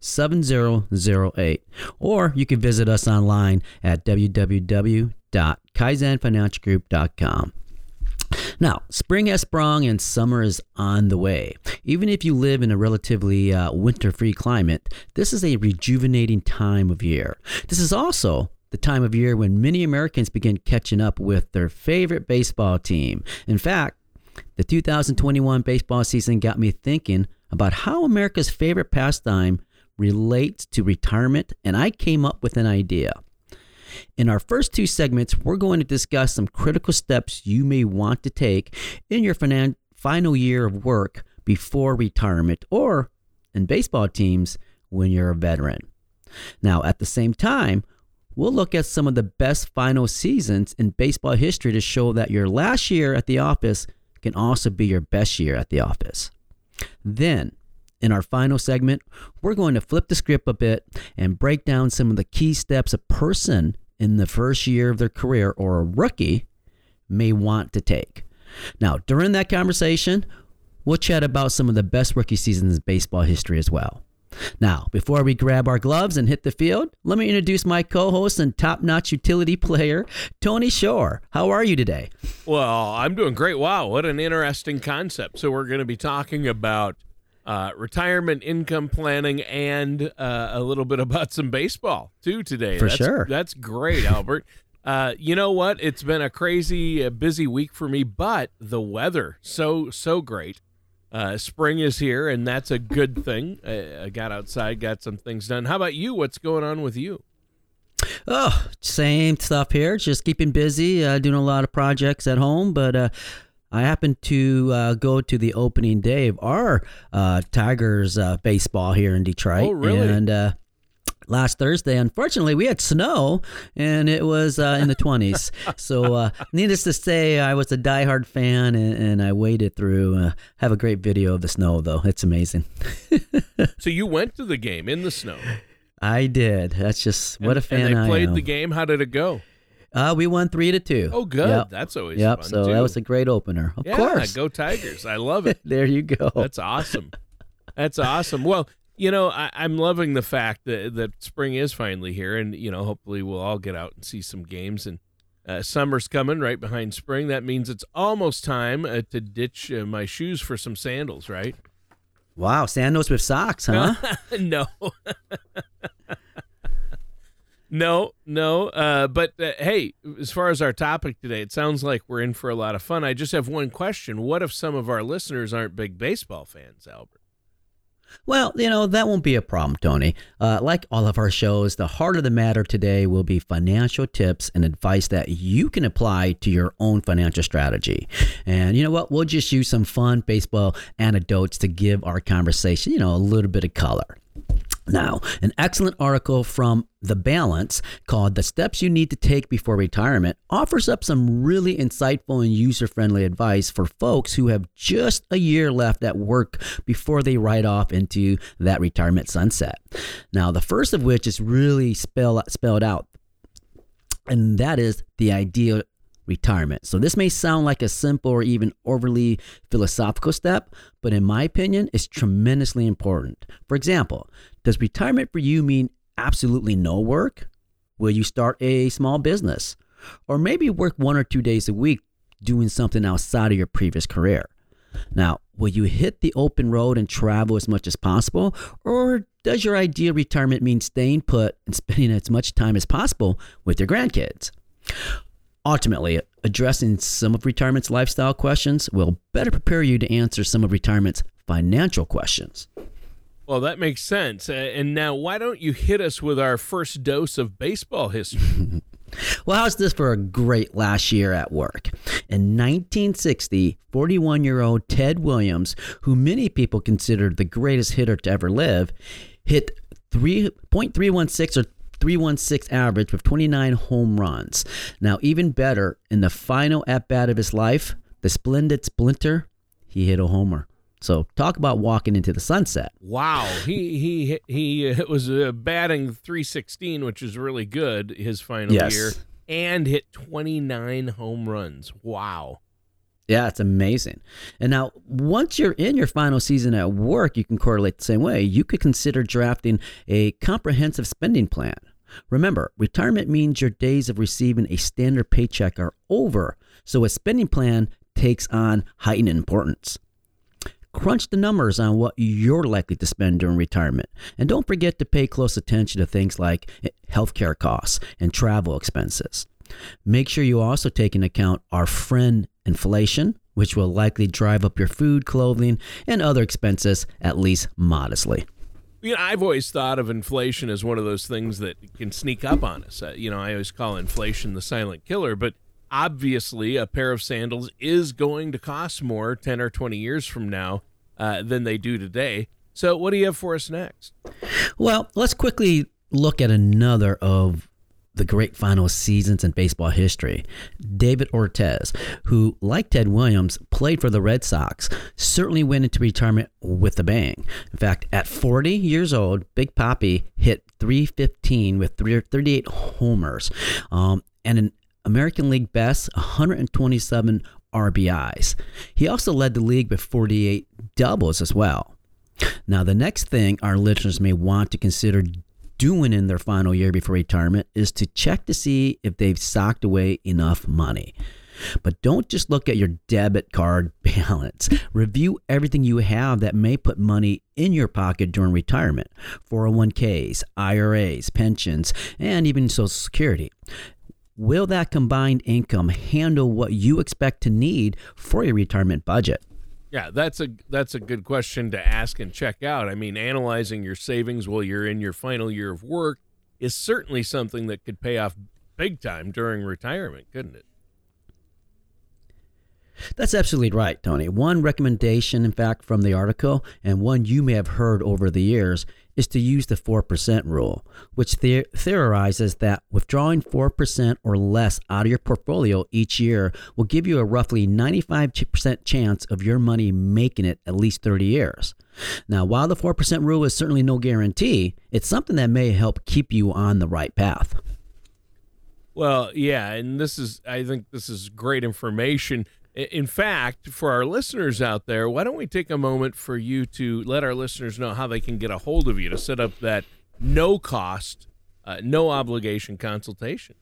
7008, or you can visit us online at www.kaizenfinancialgroup.com. Now, spring has sprung and summer is on the way. Even if you live in a relatively uh, winter free climate, this is a rejuvenating time of year. This is also the time of year when many Americans begin catching up with their favorite baseball team. In fact, the 2021 baseball season got me thinking about how America's favorite pastime relates to retirement, and I came up with an idea. In our first two segments, we're going to discuss some critical steps you may want to take in your finan- final year of work before retirement or in baseball teams when you're a veteran. Now, at the same time, we'll look at some of the best final seasons in baseball history to show that your last year at the office can also be your best year at the office. Then, in our final segment, we're going to flip the script a bit and break down some of the key steps a person in the first year of their career or a rookie may want to take. Now, during that conversation, we'll chat about some of the best rookie seasons in baseball history as well. Now, before we grab our gloves and hit the field, let me introduce my co host and top notch utility player, Tony Shore. How are you today? Well, I'm doing great. Wow, what an interesting concept. So, we're going to be talking about uh, retirement income planning and uh, a little bit about some baseball too today. For that's, sure. That's great, Albert. Uh, you know what? It's been a crazy, uh, busy week for me, but the weather so so great. Uh, spring is here, and that's a good thing. I, I got outside, got some things done. How about you? What's going on with you? Oh, same stuff here. Just keeping busy, uh, doing a lot of projects at home, but uh, I happened to uh, go to the opening day of our uh, Tigers uh, baseball here in Detroit. Oh, really? And uh, last Thursday, unfortunately, we had snow and it was uh, in the 20s. so, uh, needless to say, I was a diehard fan and, and I waded through. have a great video of the snow, though. It's amazing. so, you went to the game in the snow? I did. That's just what and, a fan and they I played the game. How did it go? Uh, we won three to two. Oh, good. Yep. That's always yep. fun so too. that was a great opener. Of yeah, course. go Tigers! I love it. there you go. That's awesome. That's awesome. Well, you know, I, I'm loving the fact that that spring is finally here, and you know, hopefully we'll all get out and see some games. And uh, summer's coming right behind spring. That means it's almost time uh, to ditch uh, my shoes for some sandals, right? Wow, sandals with socks, huh? no. No, no. Uh, but uh, hey, as far as our topic today, it sounds like we're in for a lot of fun. I just have one question. What if some of our listeners aren't big baseball fans, Albert? Well, you know, that won't be a problem, Tony. Uh, like all of our shows, the heart of the matter today will be financial tips and advice that you can apply to your own financial strategy. And you know what? We'll just use some fun baseball anecdotes to give our conversation, you know, a little bit of color. Now, an excellent article from The Balance called The Steps You Need to Take Before Retirement offers up some really insightful and user friendly advice for folks who have just a year left at work before they ride off into that retirement sunset. Now, the first of which is really spell, spelled out, and that is the ideal retirement. So this may sound like a simple or even overly philosophical step, but in my opinion, it's tremendously important. For example, does retirement for you mean absolutely no work? Will you start a small business? Or maybe work one or two days a week doing something outside of your previous career? Now, will you hit the open road and travel as much as possible? Or does your ideal retirement mean staying put and spending as much time as possible with your grandkids? Ultimately, addressing some of retirement's lifestyle questions will better prepare you to answer some of retirement's financial questions. Well, that makes sense. And now, why don't you hit us with our first dose of baseball history? well, how's this for a great last year at work? In 1960, 41 year old Ted Williams, who many people considered the greatest hitter to ever live, hit 3.316 or 316 average with 29 home runs. Now, even better, in the final at bat of his life, the splendid splinter, he hit a homer. So talk about walking into the sunset. Wow, he he he uh, was uh, batting 316, which is really good his final yes. year, and hit 29 home runs. Wow. Yeah, it's amazing. And now, once you're in your final season at work, you can correlate the same way. You could consider drafting a comprehensive spending plan. Remember, retirement means your days of receiving a standard paycheck are over, so a spending plan takes on heightened importance. Crunch the numbers on what you're likely to spend during retirement. And don't forget to pay close attention to things like eh, healthcare costs and travel expenses. Make sure you also take into account our friend inflation, which will likely drive up your food, clothing, and other expenses, at least modestly. You know, I've always thought of inflation as one of those things that can sneak up on us. Uh, you know, I always call inflation the silent killer, but obviously a pair of sandals is going to cost more 10 or 20 years from now uh, than they do today. So, what do you have for us next? Well, let's quickly look at another of the great final seasons in baseball history. David Ortiz, who, like Ted Williams, played for the Red Sox, certainly went into retirement with a bang. In fact, at 40 years old, Big Papi hit 315 with 38 homers um, and an American League best 127 RBIs. He also led the league with 48 doubles as well. Now, the next thing our listeners may want to consider doing in their final year before retirement is to check to see if they've socked away enough money. But don't just look at your debit card balance. Review everything you have that may put money in your pocket during retirement 401ks, IRAs, pensions, and even Social Security. Will that combined income handle what you expect to need for your retirement budget? Yeah, that's a that's a good question to ask and check out. I mean, analyzing your savings while you're in your final year of work is certainly something that could pay off big time during retirement, couldn't it? That's absolutely right, Tony. One recommendation, in fact, from the article, and one you may have heard over the years, is to use the 4% rule, which the- theorizes that withdrawing 4% or less out of your portfolio each year will give you a roughly 95% chance of your money making it at least 30 years. Now, while the 4% rule is certainly no guarantee, it's something that may help keep you on the right path. Well, yeah, and this is I think this is great information. In fact, for our listeners out there, why don't we take a moment for you to let our listeners know how they can get a hold of you to set up that no cost, uh, no obligation consultation?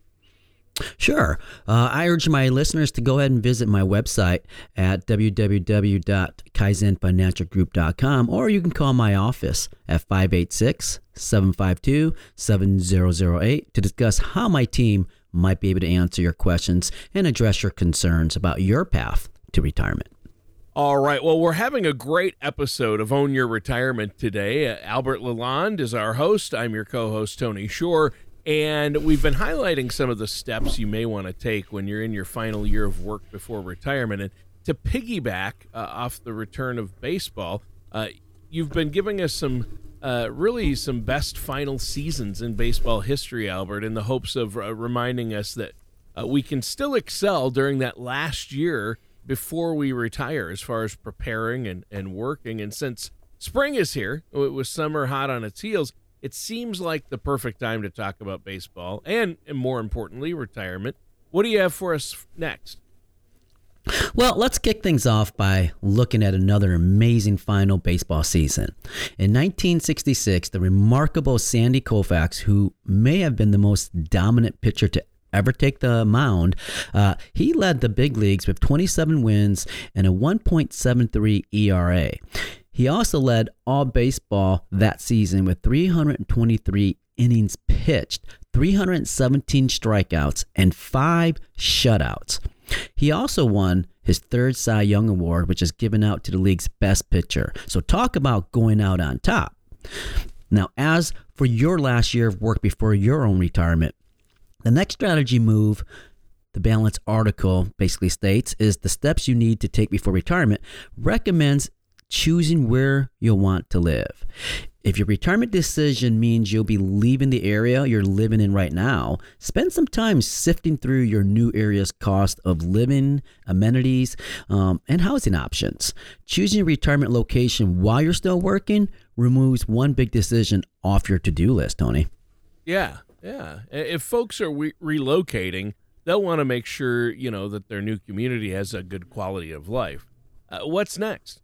Sure. Uh, I urge my listeners to go ahead and visit my website at www.kaizenfinancialgroup.com or you can call my office at 586 752 7008 to discuss how my team might be able to answer your questions and address your concerns about your path to retirement. All right. Well, we're having a great episode of Own Your Retirement today. Uh, Albert Lalonde is our host. I'm your co host, Tony Shore. And we've been highlighting some of the steps you may want to take when you're in your final year of work before retirement. And to piggyback uh, off the return of baseball, uh, you've been giving us some uh, really some best final seasons in baseball history, Albert, in the hopes of uh, reminding us that uh, we can still excel during that last year before we retire as far as preparing and, and working. And since spring is here, with summer hot on its heels, it seems like the perfect time to talk about baseball and, and more importantly, retirement. What do you have for us next? Well, let's kick things off by looking at another amazing final baseball season. In 1966, the remarkable Sandy Koufax, who may have been the most dominant pitcher to ever take the mound, uh, he led the big leagues with 27 wins and a 1.73 ERA. He also led all baseball that season with 323 innings pitched, 317 strikeouts, and five shutouts. He also won his third Cy Young Award, which is given out to the league's best pitcher. So, talk about going out on top. Now, as for your last year of work before your own retirement, the next strategy move the balance article basically states is the steps you need to take before retirement recommends choosing where you'll want to live. If your retirement decision means you'll be leaving the area you're living in right now, spend some time sifting through your new area's cost of living, amenities, um, and housing options. Choosing a retirement location while you're still working removes one big decision off your to do list, Tony. Yeah, yeah. If folks are re- relocating, they'll want to make sure, you know, that their new community has a good quality of life. Uh, what's next?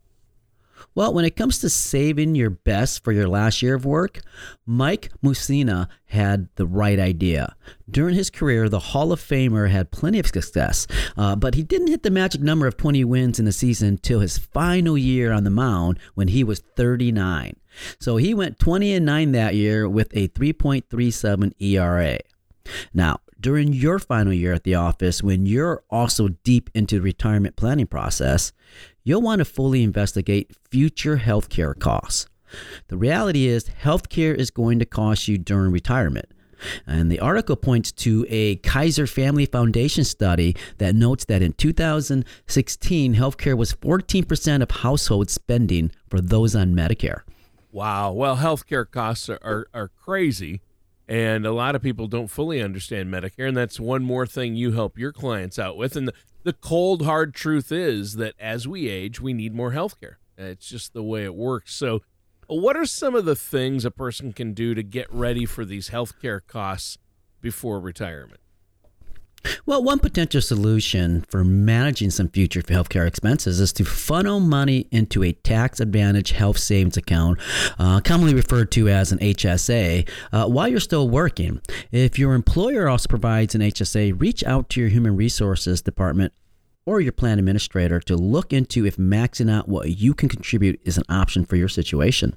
Well, when it comes to saving your best for your last year of work, Mike Mussina had the right idea. During his career, the Hall of Famer had plenty of success, uh, but he didn't hit the magic number of 20 wins in the season till his final year on the mound when he was 39. So he went 20 and 9 that year with a 3.37 ERA. Now, during your final year at the office, when you're also deep into the retirement planning process, you'll want to fully investigate future healthcare costs. The reality is, healthcare is going to cost you during retirement. And the article points to a Kaiser Family Foundation study that notes that in 2016, healthcare was 14% of household spending for those on Medicare. Wow. Well, healthcare costs are, are, are crazy. And a lot of people don't fully understand Medicare. And that's one more thing you help your clients out with. And the, the cold, hard truth is that as we age, we need more health care. It's just the way it works. So, what are some of the things a person can do to get ready for these healthcare costs before retirement? Well, one potential solution for managing some future healthcare expenses is to funnel money into a tax advantage health savings account, uh, commonly referred to as an HSA, uh, while you're still working. If your employer also provides an HSA, reach out to your human resources department or your plan administrator to look into if maxing out what you can contribute is an option for your situation.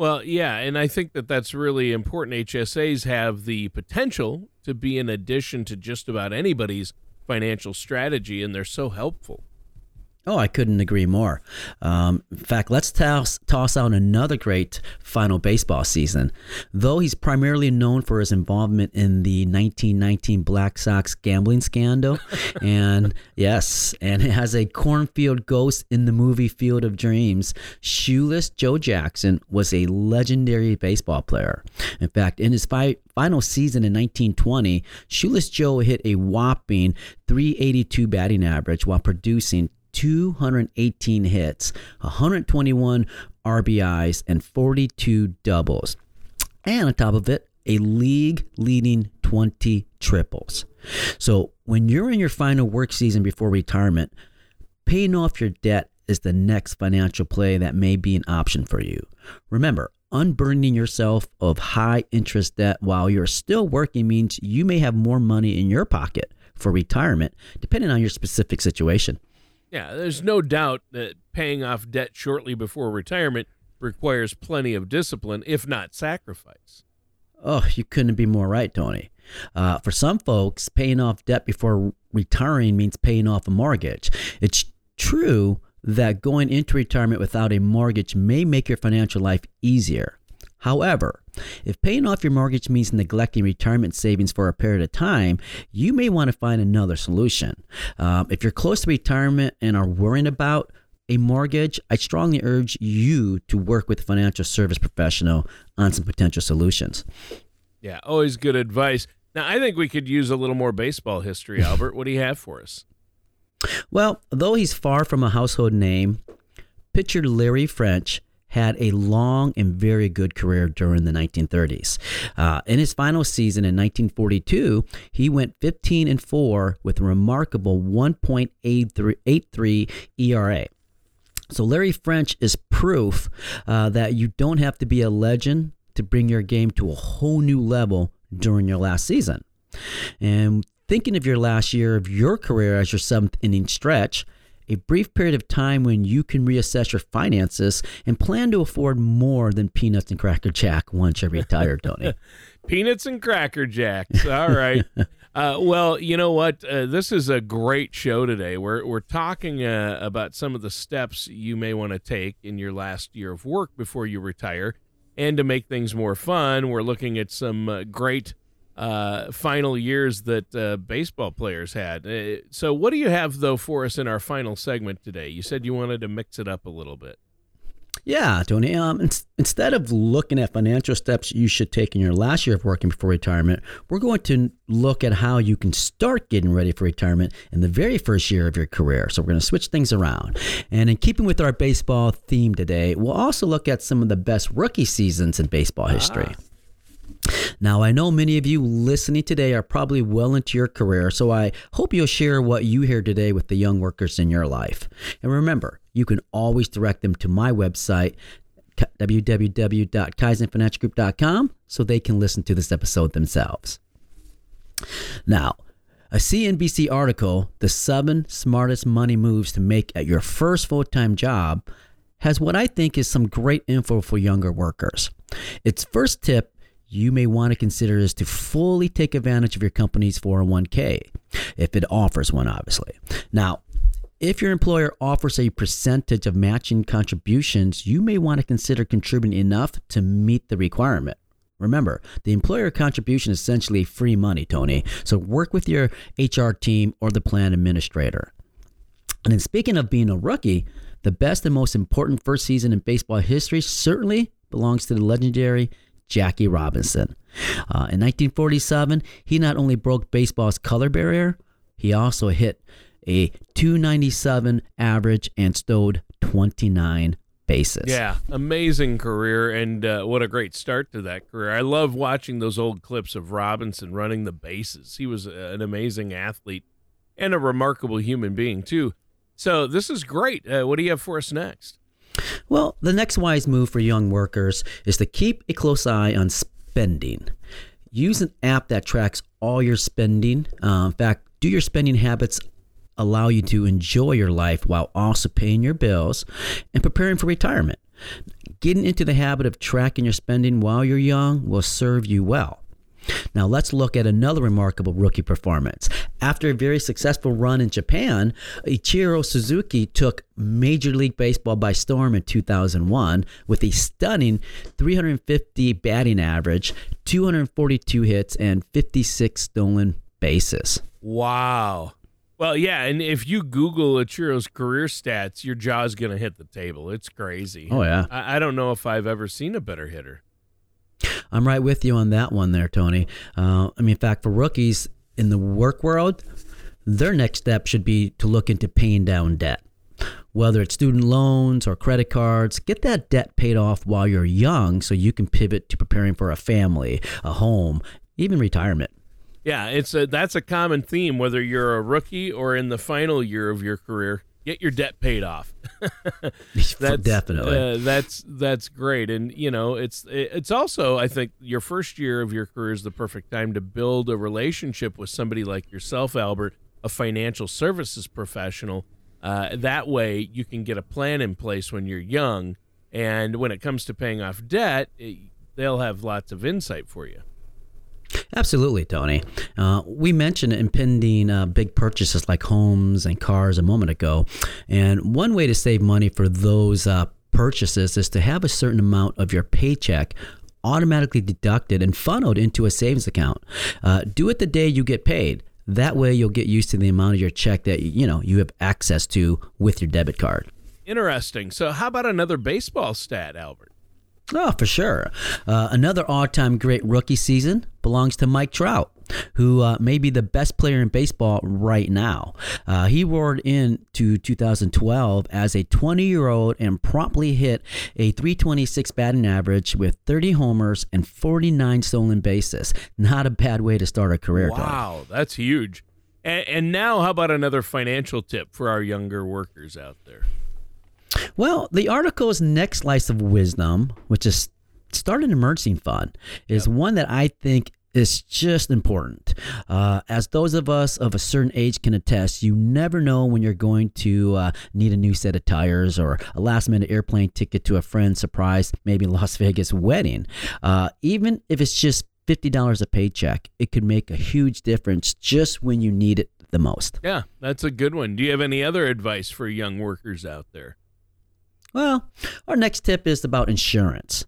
Well, yeah, and I think that that's really important. HSAs have the potential to be an addition to just about anybody's financial strategy, and they're so helpful. Oh, I couldn't agree more. Um, in fact, let's toss, toss out another great final baseball season. Though he's primarily known for his involvement in the 1919 Black Sox gambling scandal, and yes, and it has a cornfield ghost in the movie Field of Dreams, Shoeless Joe Jackson was a legendary baseball player. In fact, in his fi- final season in 1920, Shoeless Joe hit a whopping 382 batting average while producing 218 hits, 121 RBIs, and 42 doubles. And on top of it, a league leading 20 triples. So when you're in your final work season before retirement, paying off your debt is the next financial play that may be an option for you. Remember, unburdening yourself of high interest debt while you're still working means you may have more money in your pocket for retirement, depending on your specific situation. Yeah, there's no doubt that paying off debt shortly before retirement requires plenty of discipline, if not sacrifice. Oh, you couldn't be more right, Tony. Uh, for some folks, paying off debt before retiring means paying off a mortgage. It's true that going into retirement without a mortgage may make your financial life easier. However, if paying off your mortgage means neglecting retirement savings for a period of time, you may want to find another solution. Um, if you're close to retirement and are worrying about a mortgage, I strongly urge you to work with a financial service professional on some potential solutions. Yeah, always good advice. Now, I think we could use a little more baseball history, Albert. what do you have for us? Well, though he's far from a household name, pitcher Larry French had a long and very good career during the 1930s. Uh, in his final season in 1942, he went 15 and 4 with a remarkable 1.83 ERA. So Larry French is proof uh, that you don't have to be a legend to bring your game to a whole new level during your last season. And thinking of your last year of your career as your seventh inning stretch, a brief period of time when you can reassess your finances and plan to afford more than peanuts and Cracker Jack once you retire, Tony. peanuts and Cracker Jacks. All right. Uh, well, you know what? Uh, this is a great show today. We're we're talking uh, about some of the steps you may want to take in your last year of work before you retire, and to make things more fun, we're looking at some uh, great uh, final years that uh, baseball players had. so, what do you have though for us in our final segment today? You said you wanted to mix it up a little bit. Yeah, Tony. Um, in- instead of looking at financial steps you should take in your last year of working before retirement, we're going to look at how you can start getting ready for retirement in the very first year of your career. So we're going to switch things around. And in keeping with our baseball theme today, we'll also look at some of the best rookie seasons in baseball history. Ah. Now, I know many of you listening today are probably well into your career, so I hope you'll share what you hear today with the young workers in your life. And remember, you can always direct them to my website, www.kaizenfinancialgroup.com, so they can listen to this episode themselves. Now, a CNBC article, The Seven Smartest Money Moves to Make at Your First Full Time Job, has what I think is some great info for younger workers. Its first tip you may want to consider is to fully take advantage of your company's 401k, if it offers one, obviously. Now, if your employer offers a percentage of matching contributions, you may want to consider contributing enough to meet the requirement. Remember, the employer contribution is essentially free money, Tony. So work with your HR team or the plan administrator. And then speaking of being a rookie, the best and most important first season in baseball history certainly belongs to the legendary Jackie Robinson. Uh, in 1947, he not only broke baseball's color barrier, he also hit a 297 average and stowed 29 bases. Yeah, amazing career, and uh, what a great start to that career. I love watching those old clips of Robinson running the bases. He was an amazing athlete and a remarkable human being, too. So, this is great. Uh, what do you have for us next? Well, the next wise move for young workers is to keep a close eye on spending. Use an app that tracks all your spending. Uh, in fact, do your spending habits allow you to enjoy your life while also paying your bills and preparing for retirement? Getting into the habit of tracking your spending while you're young will serve you well. Now let's look at another remarkable rookie performance. After a very successful run in Japan, Ichiro Suzuki took Major League Baseball by storm in 2001 with a stunning 350 batting average, 242 hits, and 56 stolen bases. Wow. Well, yeah, and if you Google Ichiro's career stats, your jaw's going to hit the table. It's crazy. Oh, yeah. I, I don't know if I've ever seen a better hitter. I'm right with you on that one there, Tony. Uh, I mean, in fact, for rookies in the work world, their next step should be to look into paying down debt. Whether it's student loans or credit cards, get that debt paid off while you're young so you can pivot to preparing for a family, a home, even retirement. Yeah, it's a that's a common theme whether you're a rookie or in the final year of your career get your debt paid off. that's, Definitely. Uh, that's that's great, and you know it's it's also I think your first year of your career is the perfect time to build a relationship with somebody like yourself, Albert, a financial services professional. Uh, that way, you can get a plan in place when you're young, and when it comes to paying off debt, it, they'll have lots of insight for you. Absolutely, Tony. Uh, we mentioned impending uh, big purchases like homes and cars a moment ago. And one way to save money for those uh, purchases is to have a certain amount of your paycheck automatically deducted and funneled into a savings account. Uh, do it the day you get paid. That way, you'll get used to the amount of your check that you know you have access to with your debit card. Interesting. So, how about another baseball stat, Albert? Oh, for sure. Uh, another all time great rookie season belongs to Mike Trout, who uh, may be the best player in baseball right now. Uh, he roared into 2012 as a 20 year old and promptly hit a 326 batting average with 30 homers and 49 stolen bases. Not a bad way to start a career. Wow, that's huge. And, and now, how about another financial tip for our younger workers out there? Well, the article's next slice of wisdom, which is start an emergency fund, is yep. one that I think is just important. Uh, as those of us of a certain age can attest, you never know when you're going to uh, need a new set of tires or a last minute airplane ticket to a friend's surprise, maybe Las Vegas wedding. Uh, even if it's just $50 a paycheck, it could make a huge difference just when you need it the most. Yeah, that's a good one. Do you have any other advice for young workers out there? Well, our next tip is about insurance.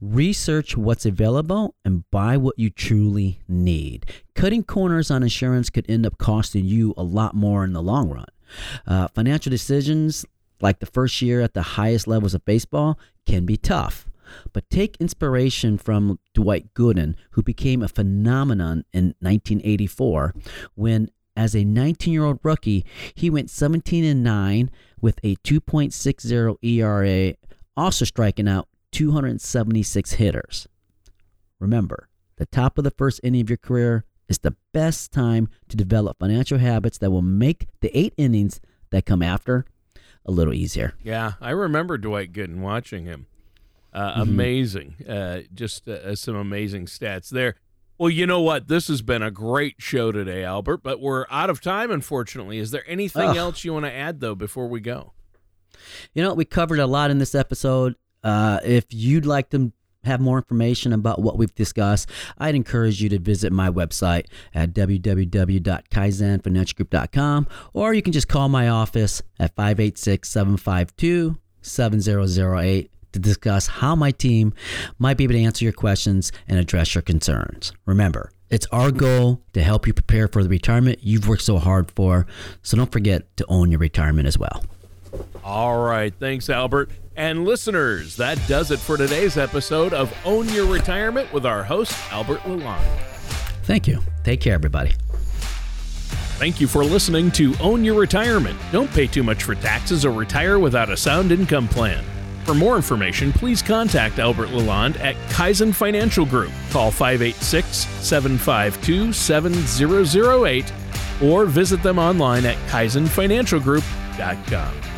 Research what's available and buy what you truly need. Cutting corners on insurance could end up costing you a lot more in the long run. Uh, financial decisions, like the first year at the highest levels of baseball, can be tough. But take inspiration from Dwight Gooden, who became a phenomenon in 1984 when as a 19 year old rookie, he went 17 and 9 with a 2.60 ERA, also striking out 276 hitters. Remember, the top of the first inning of your career is the best time to develop financial habits that will make the eight innings that come after a little easier. Yeah, I remember Dwight Gooden watching him. Uh, mm-hmm. Amazing. Uh, just uh, some amazing stats there. Well, you know what? This has been a great show today, Albert, but we're out of time, unfortunately. Is there anything Ugh. else you want to add, though, before we go? You know, we covered a lot in this episode. Uh, if you'd like to have more information about what we've discussed, I'd encourage you to visit my website at www.kaizenfinancialgroup.com or you can just call my office at 586 752 7008 to discuss how my team might be able to answer your questions and address your concerns. Remember, it's our goal to help you prepare for the retirement you've worked so hard for, so don't forget to own your retirement as well. All right. Thanks, Albert. And listeners, that does it for today's episode of Own Your Retirement with our host, Albert Lalonde. Thank you. Take care, everybody. Thank you for listening to Own Your Retirement. Don't pay too much for taxes or retire without a sound income plan. For more information, please contact Albert Lalonde at Kaizen Financial Group. Call 586 752 7008 or visit them online at kaizenfinancialgroup.com.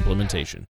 implementation.